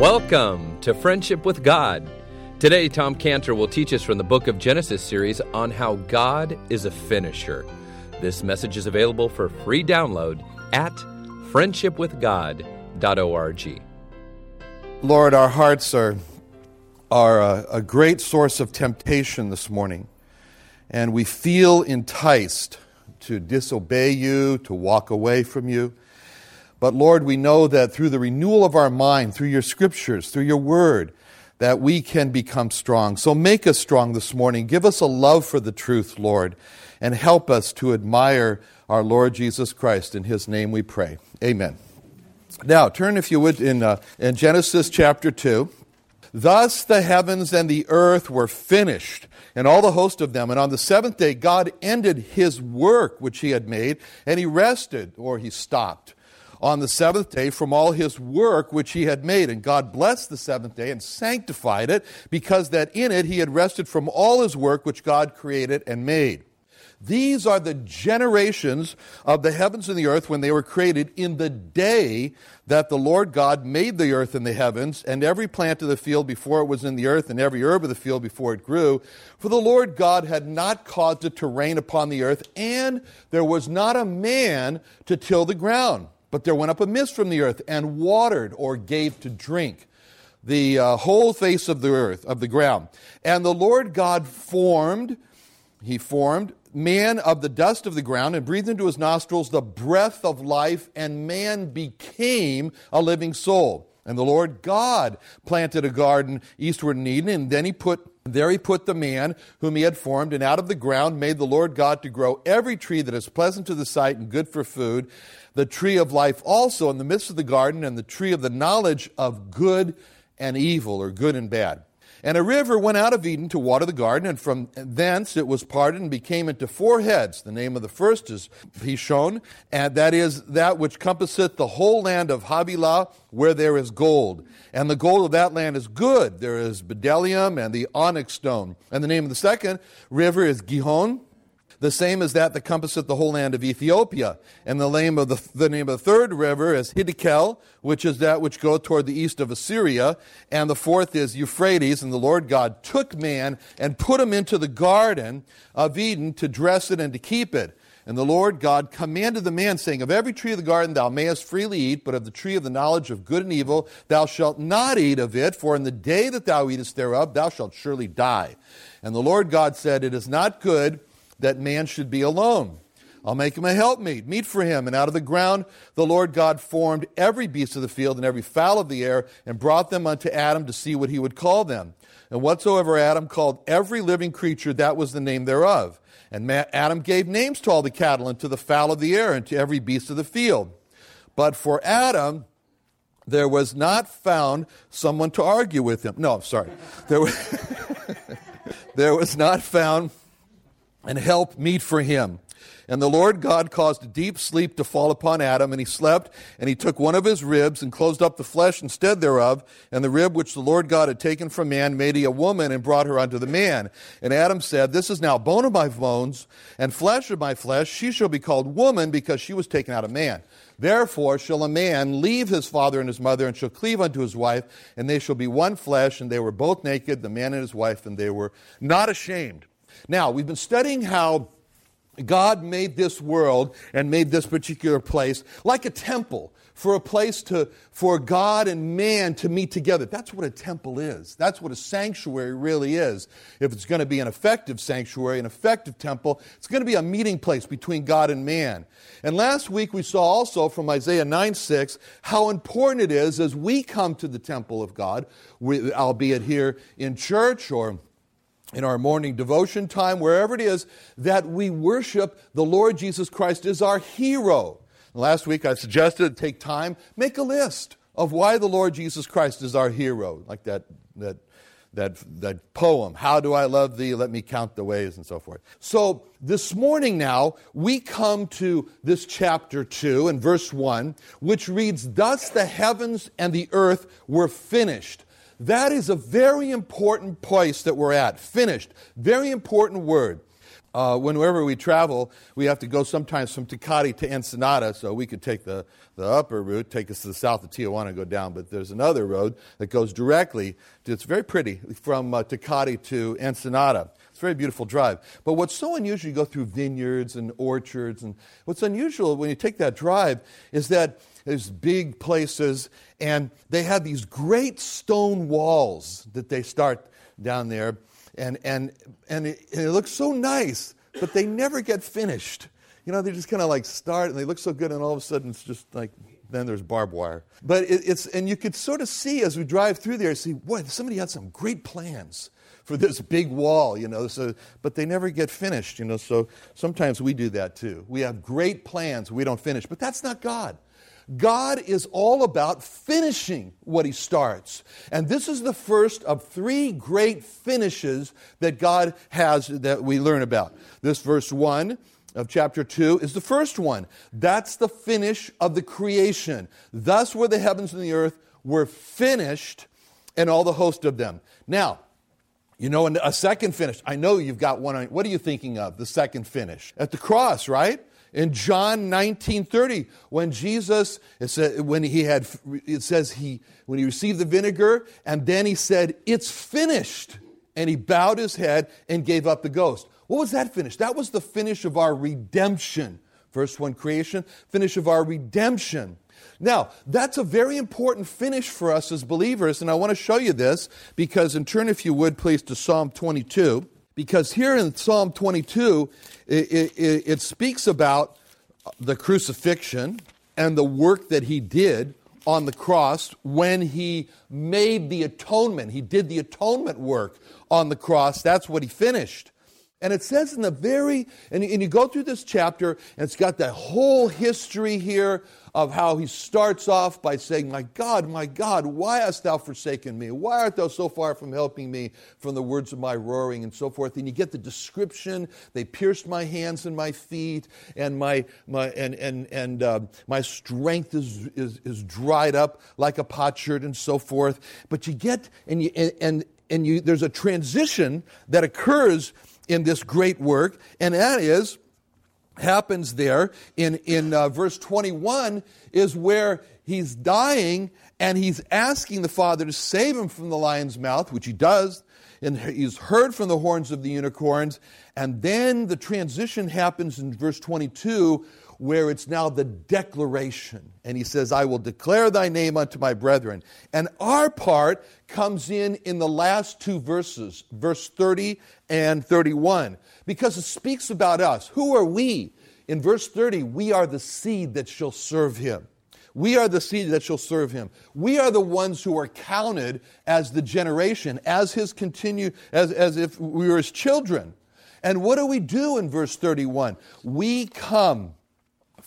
Welcome to Friendship with God. Today, Tom Cantor will teach us from the book of Genesis series on how God is a finisher. This message is available for free download at friendshipwithgod.org. Lord, our hearts are, are a, a great source of temptation this morning, and we feel enticed to disobey you, to walk away from you. But Lord, we know that through the renewal of our mind, through your scriptures, through your word, that we can become strong. So make us strong this morning. Give us a love for the truth, Lord, and help us to admire our Lord Jesus Christ. In his name we pray. Amen. Now, turn, if you would, in, uh, in Genesis chapter 2. Thus the heavens and the earth were finished, and all the host of them. And on the seventh day, God ended his work which he had made, and he rested, or he stopped on the seventh day from all his work which he had made. And God blessed the seventh day and sanctified it, because that in it he had rested from all his work which God created and made. These are the generations of the heavens and the earth when they were created in the day that the Lord God made the earth and the heavens, and every plant of the field before it was in the earth, and every herb of the field before it grew. For the Lord God had not caused it to rain upon the earth, and there was not a man to till the ground. But there went up a mist from the earth and watered or gave to drink the uh, whole face of the earth, of the ground. And the Lord God formed, he formed man of the dust of the ground and breathed into his nostrils the breath of life, and man became a living soul. And the Lord God planted a garden eastward in Eden, and then he put there he put the man whom he had formed, and out of the ground made the Lord God to grow every tree that is pleasant to the sight and good for food, the tree of life also in the midst of the garden, and the tree of the knowledge of good and evil, or good and bad. And a river went out of Eden to water the garden, and from thence it was parted and became into four heads. The name of the first is Pishon, and that is that which compasseth the whole land of Havilah, where there is gold. And the gold of that land is good. There is bdellium and the onyx stone. And the name of the second river is Gihon the same as that that compasseth the whole land of Ethiopia. And the name of the, the name of the third river is Hiddekel, which is that which goeth toward the east of Assyria. And the fourth is Euphrates. And the Lord God took man and put him into the garden of Eden to dress it and to keep it. And the Lord God commanded the man, saying, Of every tree of the garden thou mayest freely eat, but of the tree of the knowledge of good and evil thou shalt not eat of it, for in the day that thou eatest thereof thou shalt surely die. And the Lord God said, It is not good that man should be alone. I'll make him a helpmeet, meet for him. And out of the ground the Lord God formed every beast of the field and every fowl of the air, and brought them unto Adam to see what he would call them. And whatsoever Adam called every living creature, that was the name thereof. And Adam gave names to all the cattle, and to the fowl of the air, and to every beast of the field. But for Adam, there was not found someone to argue with him. No, sorry. There was, there was not found and help meet for him. And the Lord God caused a deep sleep to fall upon Adam, and he slept, and he took one of his ribs and closed up the flesh instead thereof. And the rib which the Lord God had taken from man made he a woman and brought her unto the man. And Adam said, This is now bone of my bones and flesh of my flesh. She shall be called woman because she was taken out of man. Therefore shall a man leave his father and his mother and shall cleave unto his wife, and they shall be one flesh. And they were both naked, the man and his wife, and they were not ashamed. Now, we've been studying how God made this world and made this particular place like a temple for a place to, for God and man to meet together. That's what a temple is. That's what a sanctuary really is. If it's going to be an effective sanctuary, an effective temple, it's going to be a meeting place between God and man. And last week we saw also from Isaiah 9 6 how important it is as we come to the temple of God, albeit here in church or in our morning devotion time, wherever it is, that we worship the Lord Jesus Christ as our hero. Last week I suggested take time, make a list of why the Lord Jesus Christ is our hero, like that, that, that, that poem, How Do I Love Thee? Let Me Count the Ways, and so forth. So this morning now, we come to this chapter 2 and verse 1, which reads, Thus the heavens and the earth were finished. That is a very important place that we're at. Finished. Very important word. Uh, whenever we travel, we have to go sometimes from Tecate to Ensenada, so we could take the, the upper route, take us to the south of Tijuana and go down. But there's another road that goes directly, to, it's very pretty, from uh, Tecate to Ensenada. It's a very beautiful drive. But what's so unusual, you go through vineyards and orchards, and what's unusual when you take that drive is that there's big places, and they have these great stone walls that they start down there and, and, and, it, and it looks so nice, but they never get finished. You know, they just kind of like start and they look so good, and all of a sudden it's just like, then there's barbed wire. But it, it's, and you could sort of see as we drive through there, see, boy, somebody had some great plans for this big wall, you know, so, but they never get finished, you know, so sometimes we do that too. We have great plans, we don't finish, but that's not God. God is all about finishing what He starts. And this is the first of three great finishes that God has that we learn about. This verse 1 of chapter 2 is the first one. That's the finish of the creation. Thus were the heavens and the earth were finished and all the host of them. Now, you know, a second finish. I know you've got one. What are you thinking of? The second finish at the cross, right? In John 19:30 when Jesus it said, when he had it says he when he received the vinegar and then he said it's finished and he bowed his head and gave up the ghost. What was that finish? That was the finish of our redemption. First one creation, finish of our redemption. Now, that's a very important finish for us as believers, and I want to show you this because, and turn if you would please to Psalm 22. Because here in Psalm 22, it, it, it speaks about the crucifixion and the work that he did on the cross when he made the atonement. He did the atonement work on the cross. That's what he finished. And it says in the very, and, and you go through this chapter, and it's got that whole history here of how he starts off by saying, My God, my God, why hast thou forsaken me? Why art thou so far from helping me from the words of my roaring and so forth? And you get the description. They pierced my hands and my feet, and my, my, and, and, and uh, my strength is, is, is dried up like a potsherd and so forth. But you get, and, you, and, and, and you, there's a transition that occurs in this great work, and that is happens there in, in uh, verse 21 is where he's dying and he's asking the Father to save him from the lion's mouth, which he does, and he's heard from the horns of the unicorns. And then the transition happens in verse 22 where it's now the declaration. And he says, I will declare thy name unto my brethren. And our part comes in in the last two verses, verse 30 and 31, because it speaks about us. Who are we? In verse 30, we are the seed that shall serve him. We are the seed that shall serve him. We are the ones who are counted as the generation, as his continue, as, as if we were his children. And what do we do in verse 31? We come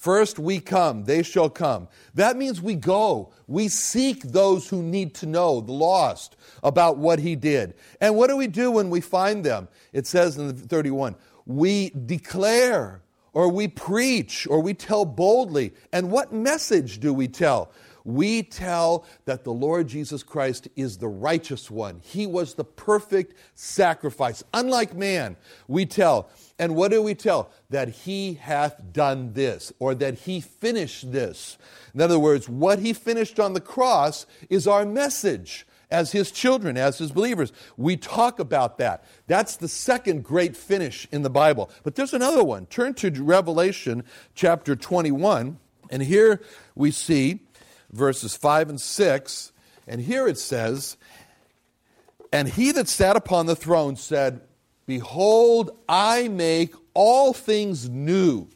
First we come, they shall come. That means we go. We seek those who need to know, the lost, about what he did. And what do we do when we find them? It says in 31, we declare, or we preach, or we tell boldly. And what message do we tell? We tell that the Lord Jesus Christ is the righteous one. He was the perfect sacrifice. Unlike man, we tell. And what do we tell? That he hath done this, or that he finished this. In other words, what he finished on the cross is our message as his children, as his believers. We talk about that. That's the second great finish in the Bible. But there's another one. Turn to Revelation chapter 21, and here we see verses 5 and 6. And here it says, And he that sat upon the throne said, Behold, I make all things new.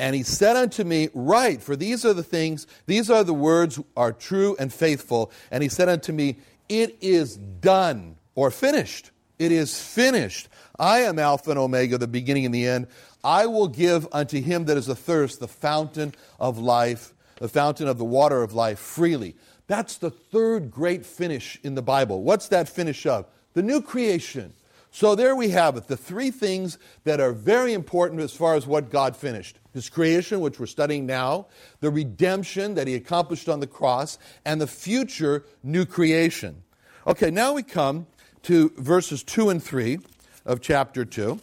And he said unto me, Write, for these are the things, these are the words are true and faithful. And he said unto me, It is done, or finished. It is finished. I am Alpha and Omega, the beginning and the end. I will give unto him that is athirst the fountain of life the fountain of the water of life freely. That's the third great finish in the Bible. What's that finish of? The new creation. So there we have it, the three things that are very important as far as what God finished His creation, which we're studying now, the redemption that He accomplished on the cross, and the future new creation. Okay, now we come to verses 2 and 3 of chapter 2.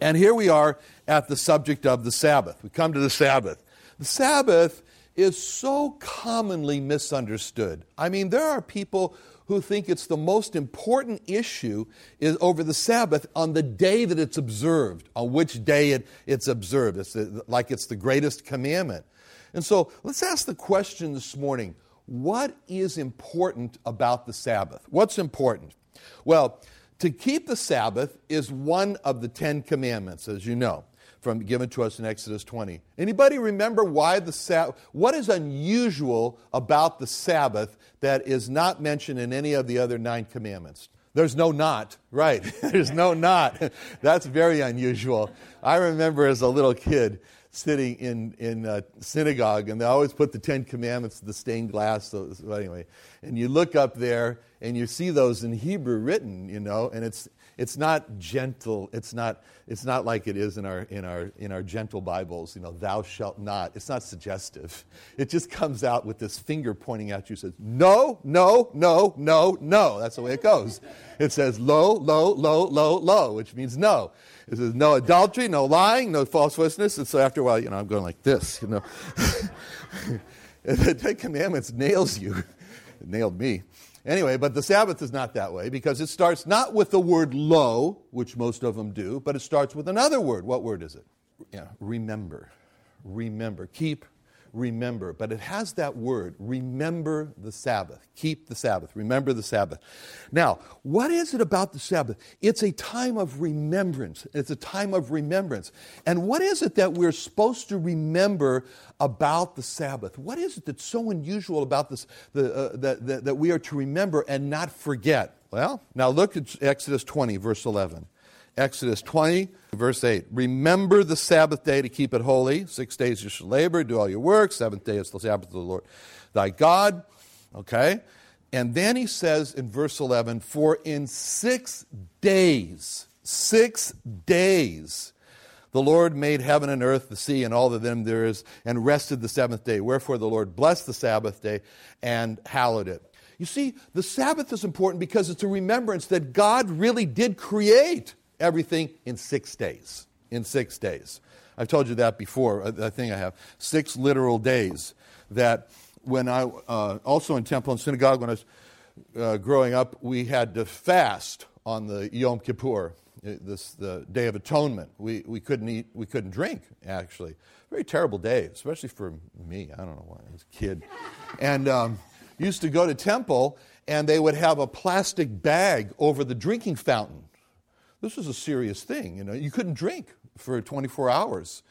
And here we are at the subject of the Sabbath. We come to the Sabbath. The Sabbath is so commonly misunderstood. I mean, there are people who think it's the most important issue is over the Sabbath on the day that it's observed, on which day it, it's observed. It's the, like it's the greatest commandment. And so let's ask the question this morning what is important about the Sabbath? What's important? Well, to keep the Sabbath is one of the Ten Commandments, as you know, from given to us in Exodus 20. Anybody remember why the Sabbath? What is unusual about the Sabbath that is not mentioned in any of the other nine commandments? There's no not, right? There's no not. That's very unusual. I remember as a little kid sitting in, in a synagogue, and they always put the Ten Commandments, the stained glass. So, so anyway, and you look up there, and you see those in Hebrew written, you know, and it's it's not gentle. It's not it's not like it is in our in our in our gentle Bibles, you know, thou shalt not. It's not suggestive. It just comes out with this finger pointing at you, says, no, no, no, no, no. That's the way it goes. It says low, low, low, low, low, which means no. It says no adultery, no lying, no false witness. And so after a while, you know, I'm going like this, you know. the Ten Commandments nails you. It nailed me. Anyway, but the Sabbath is not that way because it starts not with the word lo, which most of them do, but it starts with another word. What word is it? Yeah, remember. Remember. Keep remember. But it has that word, remember the Sabbath. Keep the Sabbath. Remember the Sabbath. Now, what is it about the Sabbath? It's a time of remembrance. It's a time of remembrance. And what is it that we're supposed to remember about the Sabbath? What is it that's so unusual about this the, uh, that, that, that we are to remember and not forget? Well, now look at Exodus 20, verse 11. Exodus 20, verse 8. Remember the Sabbath day to keep it holy. Six days you shall labor, do all your work. Seventh day is the Sabbath of the Lord thy God. Okay? And then he says in verse 11, For in six days, six days, the Lord made heaven and earth, the sea, and all of them there is, and rested the seventh day. Wherefore the Lord blessed the Sabbath day and hallowed it. You see, the Sabbath is important because it's a remembrance that God really did create everything in six days. In six days. I've told you that before. I think I have. Six literal days. That when I, uh, also in temple and synagogue, when I was uh, growing up, we had to fast on the Yom Kippur, uh, this, the Day of Atonement. We, we couldn't eat, we couldn't drink, actually. Very terrible day, especially for me. I don't know why, I was a kid. And um, used to go to temple, and they would have a plastic bag over the drinking fountain this was a serious thing. You know, you couldn't drink for 24 hours.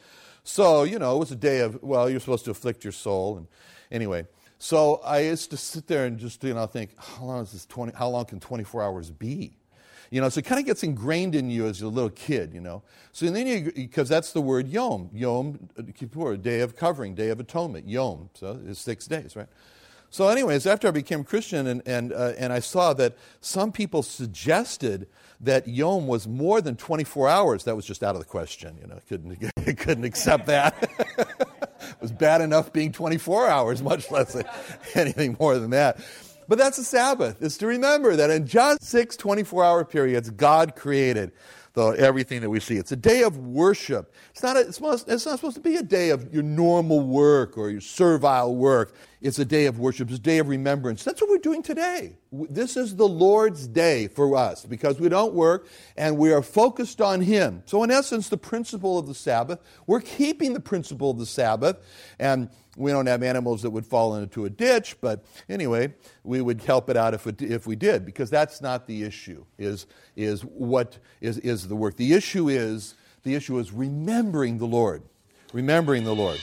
So, you know, it was a day of, well, you're supposed to afflict your soul. And anyway, so I used to sit there and just, you know, think, how long is this 20, how long can 24 hours be? You know, so it kind of gets ingrained in you as a little kid, you know. So then you, because that's the word Yom, Yom uh, Kippur, day of covering, day of atonement, Yom. So it's six days, right? So, anyways, after I became Christian and, and, uh, and I saw that some people suggested that Yom was more than 24 hours, that was just out of the question. You know, couldn't, couldn't accept that. it was bad enough being 24 hours, much less anything more than that. But that's the Sabbath, is to remember that in just six 24 hour periods, God created the, everything that we see. It's a day of worship. It's not, a, it's, not, it's not supposed to be a day of your normal work or your servile work. It's a day of worship. It's a day of remembrance. That's what we're doing today. This is the Lord's day for us because we don't work and we are focused on Him. So, in essence, the principle of the Sabbath, we're keeping the principle of the Sabbath. And we don't have animals that would fall into a ditch, but anyway, we would help it out if, it, if we did because that's not the issue, is, is what is, is the work. The issue is, the issue is remembering the Lord. Remembering the Lord.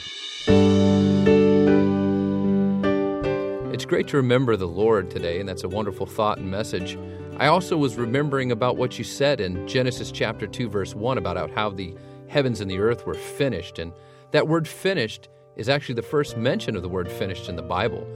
It's great to remember the Lord today, and that's a wonderful thought and message. I also was remembering about what you said in Genesis chapter 2, verse 1 about how the heavens and the earth were finished. And that word finished is actually the first mention of the word finished in the Bible.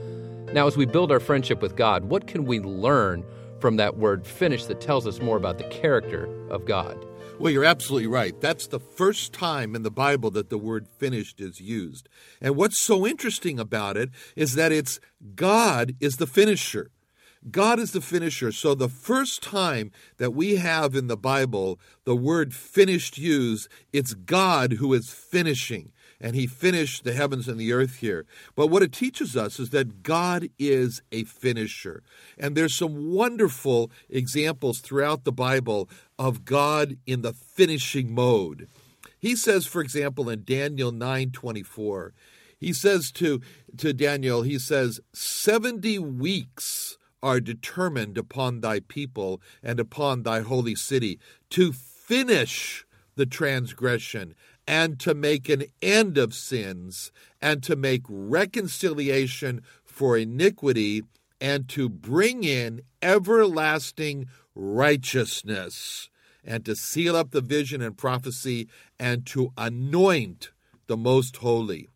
Now, as we build our friendship with God, what can we learn from that word finished that tells us more about the character of God? Well, you're absolutely right. That's the first time in the Bible that the word finished is used. And what's so interesting about it is that it's God is the finisher. God is the finisher. So the first time that we have in the Bible the word finished used, it's God who is finishing. And he finished the heavens and the earth here. But what it teaches us is that God is a finisher. And there's some wonderful examples throughout the Bible of God in the finishing mode. He says, for example, in Daniel 9:24, he says to, to Daniel, he says, 70 weeks are determined upon thy people and upon thy holy city to finish the transgression and to make an end of sins and to make reconciliation for iniquity and to bring in everlasting righteousness and to seal up the vision and prophecy and to anoint the most holy.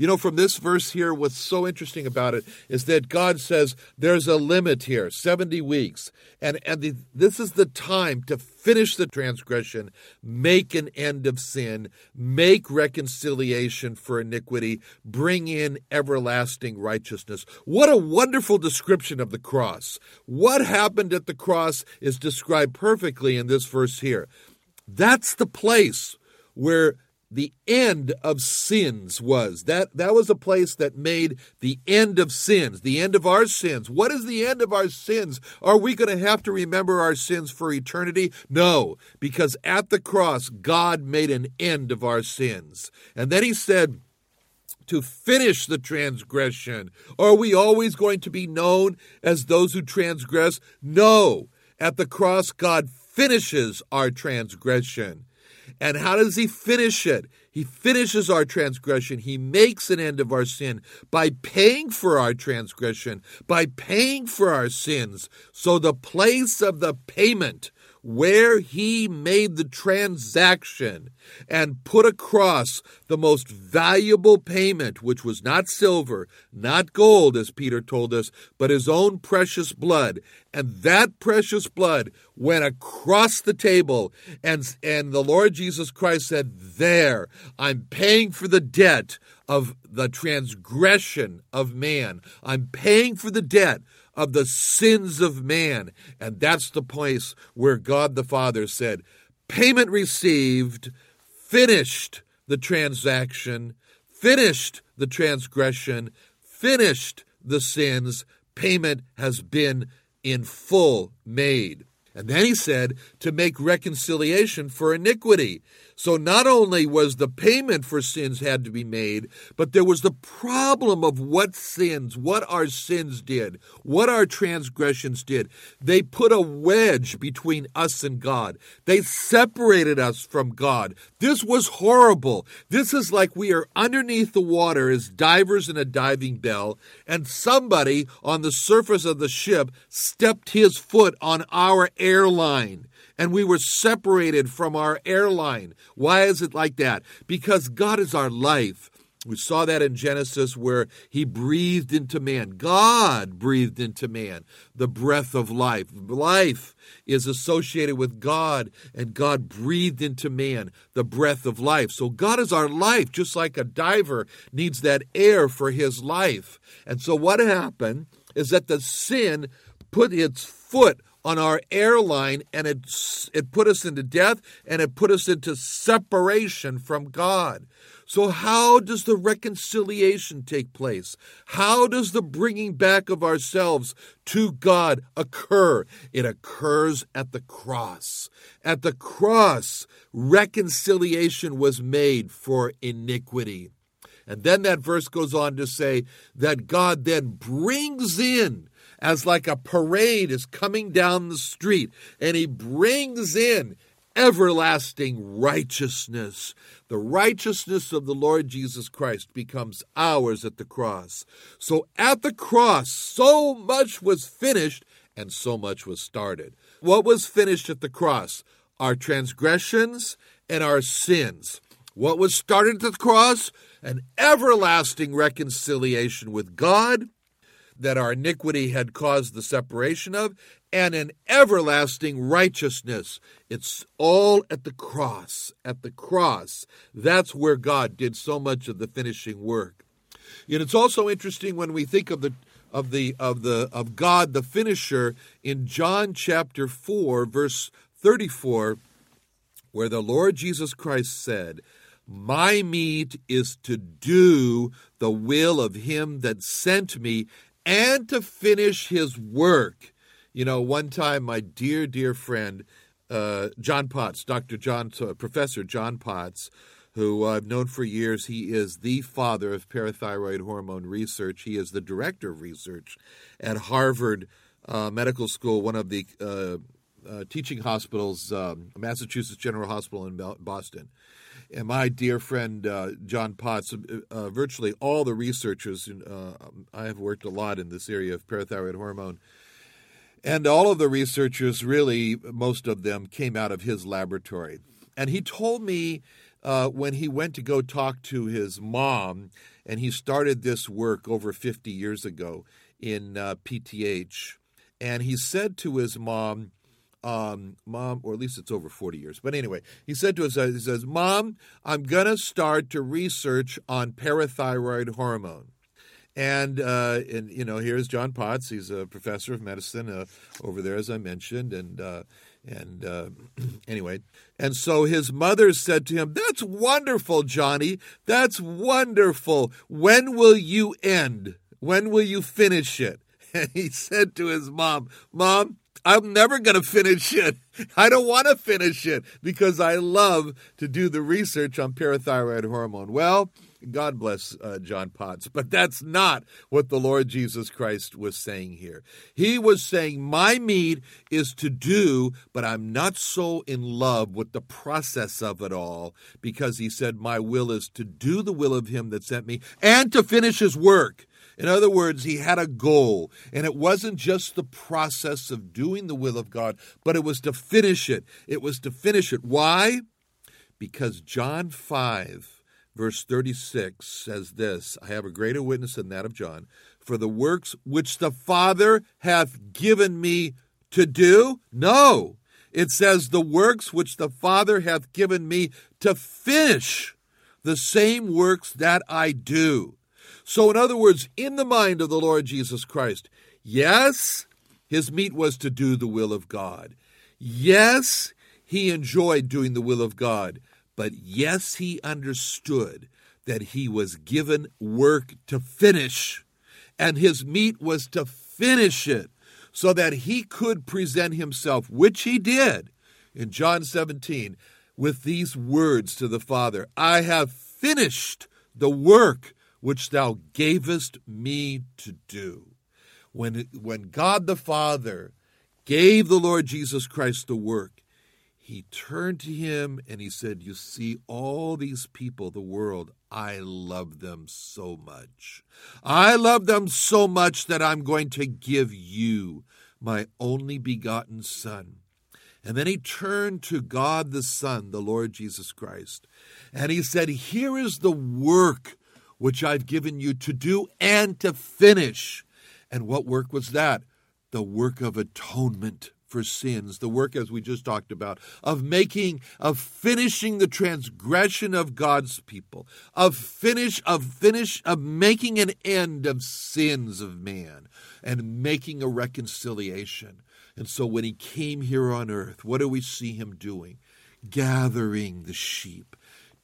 You know, from this verse here, what's so interesting about it is that God says there's a limit here 70 weeks. And, and the, this is the time to finish the transgression, make an end of sin, make reconciliation for iniquity, bring in everlasting righteousness. What a wonderful description of the cross. What happened at the cross is described perfectly in this verse here. That's the place where the end of sins was. That, that was a place that made the end of sins, the end of our sins. What is the end of our sins? Are we going to have to remember our sins for eternity? No, because at the cross, God made an end of our sins. And then he said, to finish the transgression. Are we always going to be known as those who transgress? No. At the cross, God finishes our transgression. And how does he finish it? He finishes our transgression. He makes an end of our sin by paying for our transgression, by paying for our sins. So the place of the payment where he made the transaction and put across the most valuable payment, which was not silver, not gold, as Peter told us, but his own precious blood. And that precious blood went across the table, and, and the Lord Jesus Christ said, There, I'm paying for the debt of the transgression of man. I'm paying for the debt of the sins of man. And that's the place where God the Father said, Payment received, finished the transaction, finished the transgression, finished the sins. Payment has been in full made. And then he said to make reconciliation for iniquity. So not only was the payment for sins had to be made, but there was the problem of what sins, what our sins did, what our transgressions did. They put a wedge between us and God. They separated us from God. This was horrible. This is like we are underneath the water as divers in a diving bell, and somebody on the surface of the ship stepped his foot on our airline and we were separated from our airline. Why is it like that? Because God is our life. We saw that in Genesis where he breathed into man. God breathed into man the breath of life. Life is associated with God, and God breathed into man the breath of life. So God is our life, just like a diver needs that air for his life. And so what happened is that the sin put its foot on our airline and it, it put us into death and it put us into separation from God. So, how does the reconciliation take place? How does the bringing back of ourselves to God occur? It occurs at the cross. At the cross, reconciliation was made for iniquity. And then that verse goes on to say that God then brings in as like a parade is coming down the street, and he brings in everlasting righteousness. The righteousness of the Lord Jesus Christ becomes ours at the cross. So at the cross, so much was finished and so much was started. What was finished at the cross? Our transgressions and our sins. What was started at the cross? An everlasting reconciliation with God that our iniquity had caused the separation of, and an everlasting righteousness. It's all at the cross. At the cross. That's where God did so much of the finishing work. And it's also interesting when we think of the of the of the of God the finisher in John chapter 4 verse 34 where the Lord Jesus Christ said, "My meat is to do the will of him that sent me and to finish his work." You know, one time my dear dear friend uh, John Potts, Dr. John uh, Professor John Potts who I've known for years. He is the father of parathyroid hormone research. He is the director of research at Harvard uh, Medical School, one of the uh, uh, teaching hospitals, um, Massachusetts General Hospital in Boston. And my dear friend uh, John Potts, uh, virtually all the researchers, uh, I have worked a lot in this area of parathyroid hormone. And all of the researchers, really, most of them came out of his laboratory. And he told me uh, when he went to go talk to his mom, and he started this work over 50 years ago in uh, PTH. And he said to his mom, um, Mom, or at least it's over 40 years. But anyway, he said to us, uh, he says, Mom, I'm going to start to research on parathyroid hormone. And, uh, and, you know, here's John Potts. He's a professor of medicine uh, over there, as I mentioned. And, uh, and uh, anyway, and so his mother said to him, That's wonderful, Johnny. That's wonderful. When will you end? When will you finish it? And he said to his mom, Mom, I'm never going to finish it. I don't want to finish it because I love to do the research on parathyroid hormone. Well, God bless uh, John Potts. But that's not what the Lord Jesus Christ was saying here. He was saying, My meat is to do, but I'm not so in love with the process of it all because he said, My will is to do the will of him that sent me and to finish his work. In other words, he had a goal, and it wasn't just the process of doing the will of God, but it was to finish it. It was to finish it. Why? Because John 5 verse 36 says this I have a greater witness than that of John, for the works which the Father hath given me to do? No. It says, the works which the Father hath given me to finish, the same works that I do. So, in other words, in the mind of the Lord Jesus Christ, yes, his meat was to do the will of God. Yes, he enjoyed doing the will of God. But yes, he understood that he was given work to finish, and his meat was to finish it so that he could present himself, which he did in John 17, with these words to the Father I have finished the work which thou gavest me to do. When, when God the Father gave the Lord Jesus Christ the work, he turned to him and he said, You see, all these people, the world, I love them so much. I love them so much that I'm going to give you my only begotten Son. And then he turned to God the Son, the Lord Jesus Christ, and he said, Here is the work which I've given you to do and to finish. And what work was that? The work of atonement for sins, the work as we just talked about, of making, of finishing the transgression of God's people, of finish, of finish, of making an end of sins of man, and making a reconciliation. And so when he came here on earth, what do we see him doing? Gathering the sheep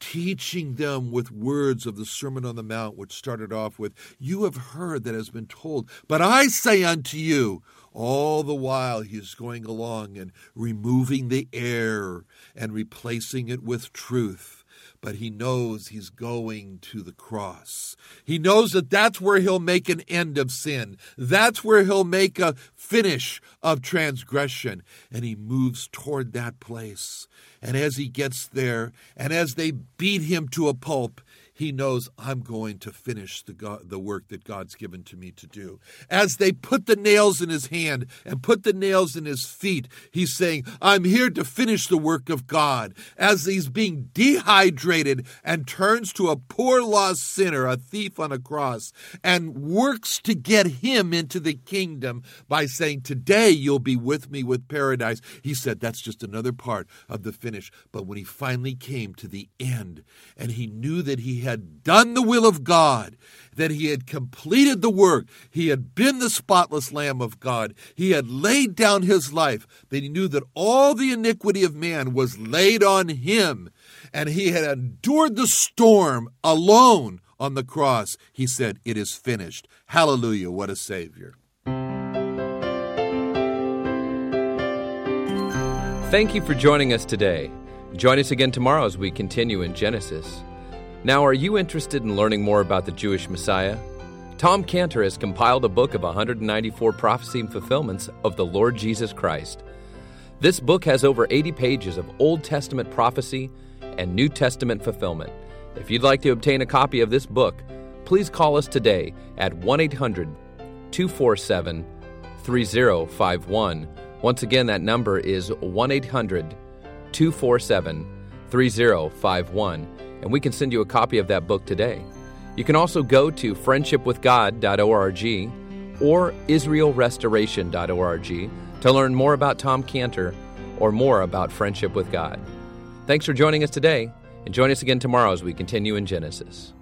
teaching them with words of the Sermon on the Mount, which started off with, You have heard that has been told, but I say unto you, all the while he's going along and removing the air and replacing it with truth but he knows he's going to the cross. He knows that that's where he'll make an end of sin. That's where he'll make a finish of transgression. And he moves toward that place. And as he gets there, and as they beat him to a pulp, he knows I'm going to finish the, God, the work that God's given to me to do. As they put the nails in his hand and put the nails in his feet, he's saying, I'm here to finish the work of God. As he's being dehydrated and turns to a poor lost sinner, a thief on a cross, and works to get him into the kingdom by saying, Today you'll be with me with paradise. He said, That's just another part of the finish. But when he finally came to the end and he knew that he had done the will of God, that he had completed the work. He had been the spotless Lamb of God. He had laid down his life, that he knew that all the iniquity of man was laid on him, and he had endured the storm alone on the cross. He said, It is finished. Hallelujah. What a Savior. Thank you for joining us today. Join us again tomorrow as we continue in Genesis. Now, are you interested in learning more about the Jewish Messiah? Tom Cantor has compiled a book of 194 prophecy and fulfillments of the Lord Jesus Christ. This book has over 80 pages of Old Testament prophecy and New Testament fulfillment. If you'd like to obtain a copy of this book, please call us today at 1 800 247 3051. Once again, that number is 1 800 247 3051, and we can send you a copy of that book today. You can also go to friendshipwithgod.org or israelrestoration.org to learn more about Tom Cantor or more about friendship with God. Thanks for joining us today, and join us again tomorrow as we continue in Genesis.